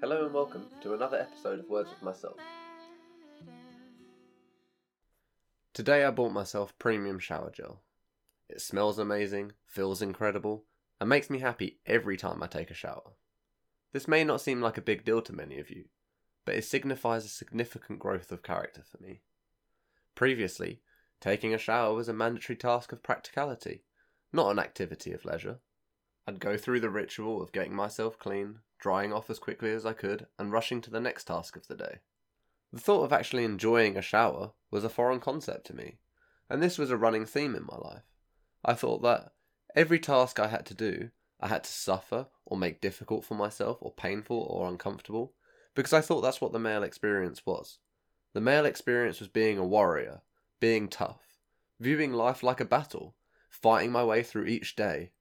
Hello and welcome to another episode of Words with Myself. Today I bought myself premium shower gel. It smells amazing, feels incredible, and makes me happy every time I take a shower. This may not seem like a big deal to many of you, but it signifies a significant growth of character for me. Previously, taking a shower was a mandatory task of practicality, not an activity of leisure. I'd go through the ritual of getting myself clean, drying off as quickly as I could, and rushing to the next task of the day. The thought of actually enjoying a shower was a foreign concept to me, and this was a running theme in my life. I thought that every task I had to do, I had to suffer or make difficult for myself or painful or uncomfortable, because I thought that's what the male experience was. The male experience was being a warrior, being tough, viewing life like a battle, fighting my way through each day.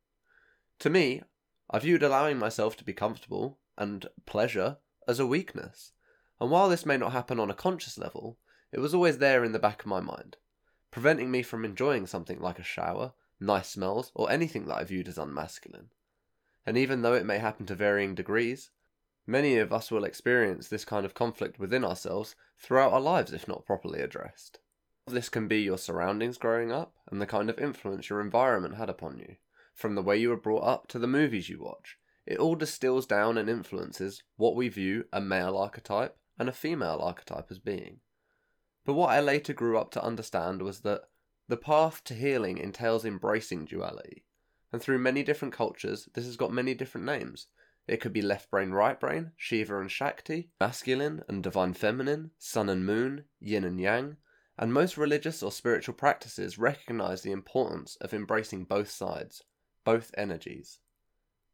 To me, I viewed allowing myself to be comfortable and pleasure as a weakness. And while this may not happen on a conscious level, it was always there in the back of my mind, preventing me from enjoying something like a shower, nice smells, or anything that I viewed as unmasculine. And even though it may happen to varying degrees, many of us will experience this kind of conflict within ourselves throughout our lives if not properly addressed. This can be your surroundings growing up and the kind of influence your environment had upon you, from the way you were brought up to the movies you watch. It all distills down and influences what we view a male archetype and a female archetype as being. But what I later grew up to understand was that the path to healing entails embracing duality. And through many different cultures, this has got many different names. It could be left brain, right brain, Shiva and Shakti, masculine and divine feminine, sun and moon, yin and yang, and most religious or spiritual practices recognize the importance of embracing both sides, both energies.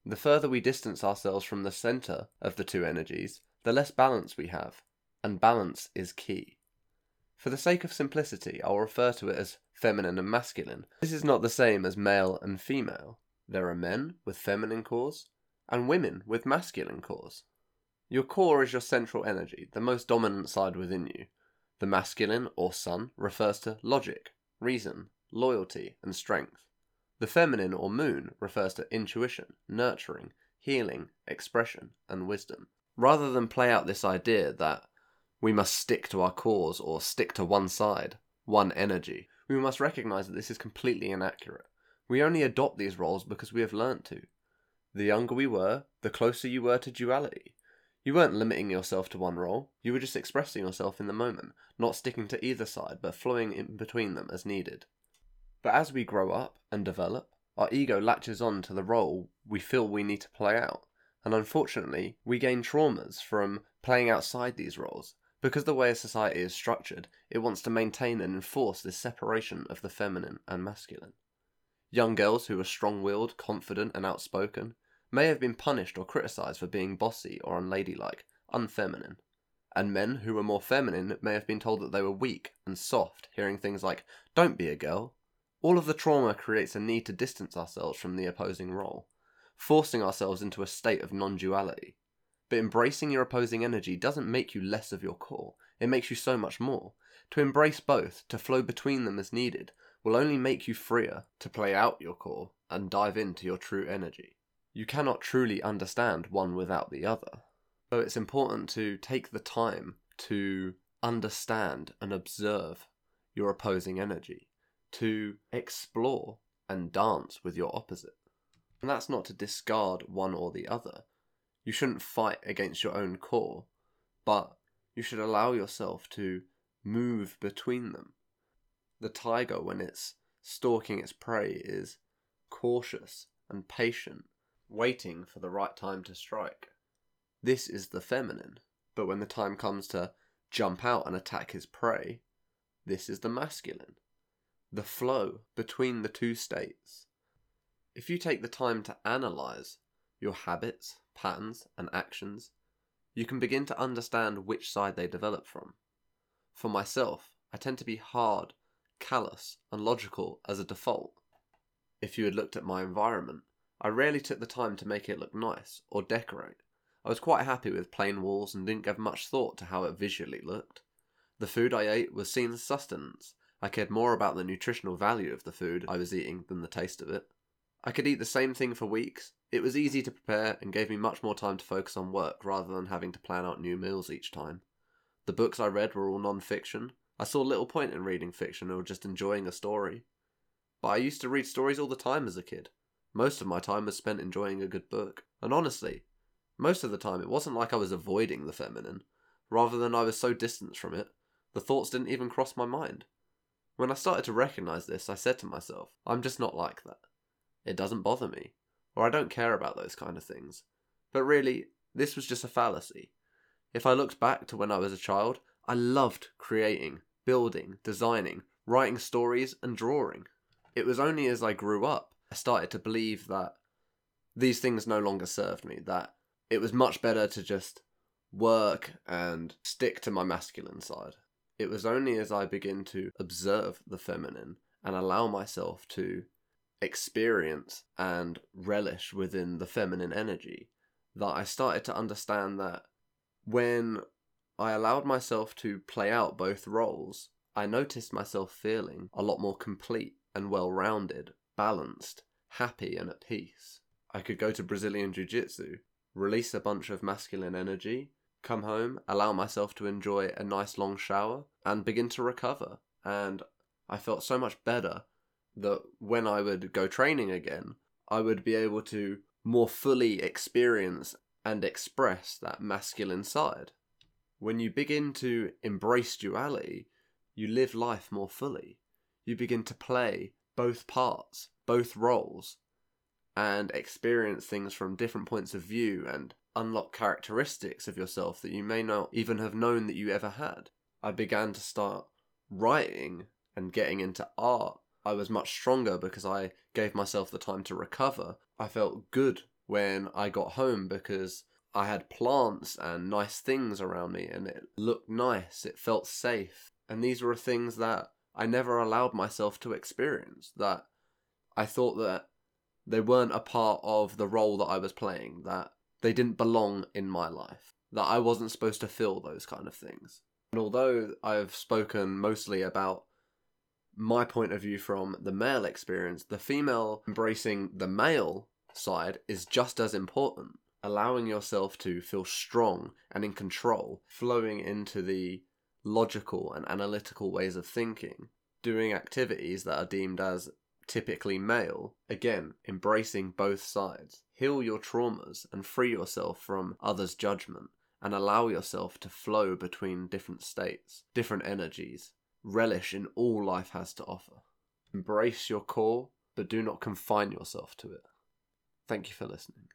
The further we distance ourselves from the center of the two energies, the less balance we have, and balance is key. For the sake of simplicity, I'll refer to it as feminine and masculine. This is not the same as male and female. There are men with feminine cores and women with masculine cores. Your core is your central energy, the most dominant side within you. The masculine, or sun, refers to logic, reason, loyalty, and strength. The feminine, or moon, refers to intuition, nurturing, healing, expression, and wisdom. Rather than play out this idea that we must stick to our cause or stick to one side, one energy, we must recognize that this is completely inaccurate. We only adopt these roles because we have learnt to. The younger we were, the closer you were to duality. You weren't limiting yourself to one role, you were just expressing yourself in the moment, not sticking to either side, but flowing in between them as needed. But as we grow up and develop, our ego latches on to the role we feel we need to play out, and unfortunately, we gain traumas from playing outside these roles, because the way a society is structured, it wants to maintain and enforce this separation of the feminine and masculine. Young girls who are strong willed, confident, and outspoken may have been punished or criticised for being bossy or unladylike, unfeminine. And men who were more feminine may have been told that they were weak and soft, hearing things like, don't be a girl. All of the trauma creates a need to distance ourselves from the opposing role, forcing ourselves into a state of non duality, but embracing your opposing energy doesn't make you less of your core, it makes you so much more. To embrace both, to flow between them as needed, will only make you freer to play out your core and dive into your true energy. You cannot truly understand one without the other. So it's important to take the time to understand and observe your opposing energy, to explore and dance with your opposite. And that's not to discard one or the other, you shouldn't fight against your own core, but you should allow yourself to move between them. The tiger, when it's stalking its prey, is cautious and patient, waiting for the right time to strike. This is the feminine, but when the time comes to jump out and attack his prey, this is the masculine. The flow between the two states. If you take the time to analyze your habits, patterns, and actions, you can begin to understand which side they develop from. For myself, I tend to be hard, callous, and logical as a default. If you had looked at my environment, I rarely took the time to make it look nice or decorate. I was quite happy with plain walls and didn't give much thought to how it visually looked. The food I ate was seen as sustenance. I cared more about the nutritional value of the food I was eating than the taste of it. I could eat the same thing for weeks. It was easy to prepare and gave me much more time to focus on work rather than having to plan out new meals each time. The books I read were all non fiction. I saw little point in reading fiction or just enjoying a story. But I used to read stories all the time as a kid. Most of my time was spent enjoying a good book. And honestly, most of the time it wasn't like I was avoiding the feminine. Rather than I was so distant from it, the thoughts didn't even cross my mind. When I started to recognize this, I said to myself, I'm just not like that. It doesn't bother me, or I don't care about those kind of things. But really, this was just a fallacy. If I looked back to when I was a child, I loved creating, building, designing, writing stories, and drawing. It was only as I grew up I started to believe that these things no longer served me, that it was much better to just work and stick to my masculine side. It was only as I begin to observe the feminine and allow myself to experience and relish within the feminine energy that I started to understand that when I allowed myself to play out both roles, I noticed myself feeling a lot more complete and well rounded, balanced, happy, and at peace. I could go to Brazilian Jiu Jitsu, release a bunch of masculine energy, come home, allow myself to enjoy a nice long shower, and begin to recover. And I felt so much better that when I would go training again, I would be able to more fully experience and express that masculine side. When you begin to embrace duality, you live life more fully. You begin to play both parts, both roles, and experience things from different points of view and unlock characteristics of yourself that you may not even have known that you ever had. I began to start writing and getting into art. I was much stronger because I gave myself the time to recover. I felt good when I got home because I had plants and nice things around me and it looked nice, it felt safe. And these were things that I never allowed myself to experience, that I thought that they weren't a part of the role that I was playing, that they didn't belong in my life, that I wasn't supposed to feel those kind of things. And although I've spoken mostly about my point of view from the male experience, the female embracing the male side is just as important. Allowing yourself to feel strong and in control, flowing into the logical and analytical ways of thinking, doing activities that are deemed as typically male, again, embracing both sides. Heal your traumas and free yourself from others' judgment and allow yourself to flow between different states, different energies. Relish in all life has to offer. Embrace your core, but do not confine yourself to it. Thank you for listening.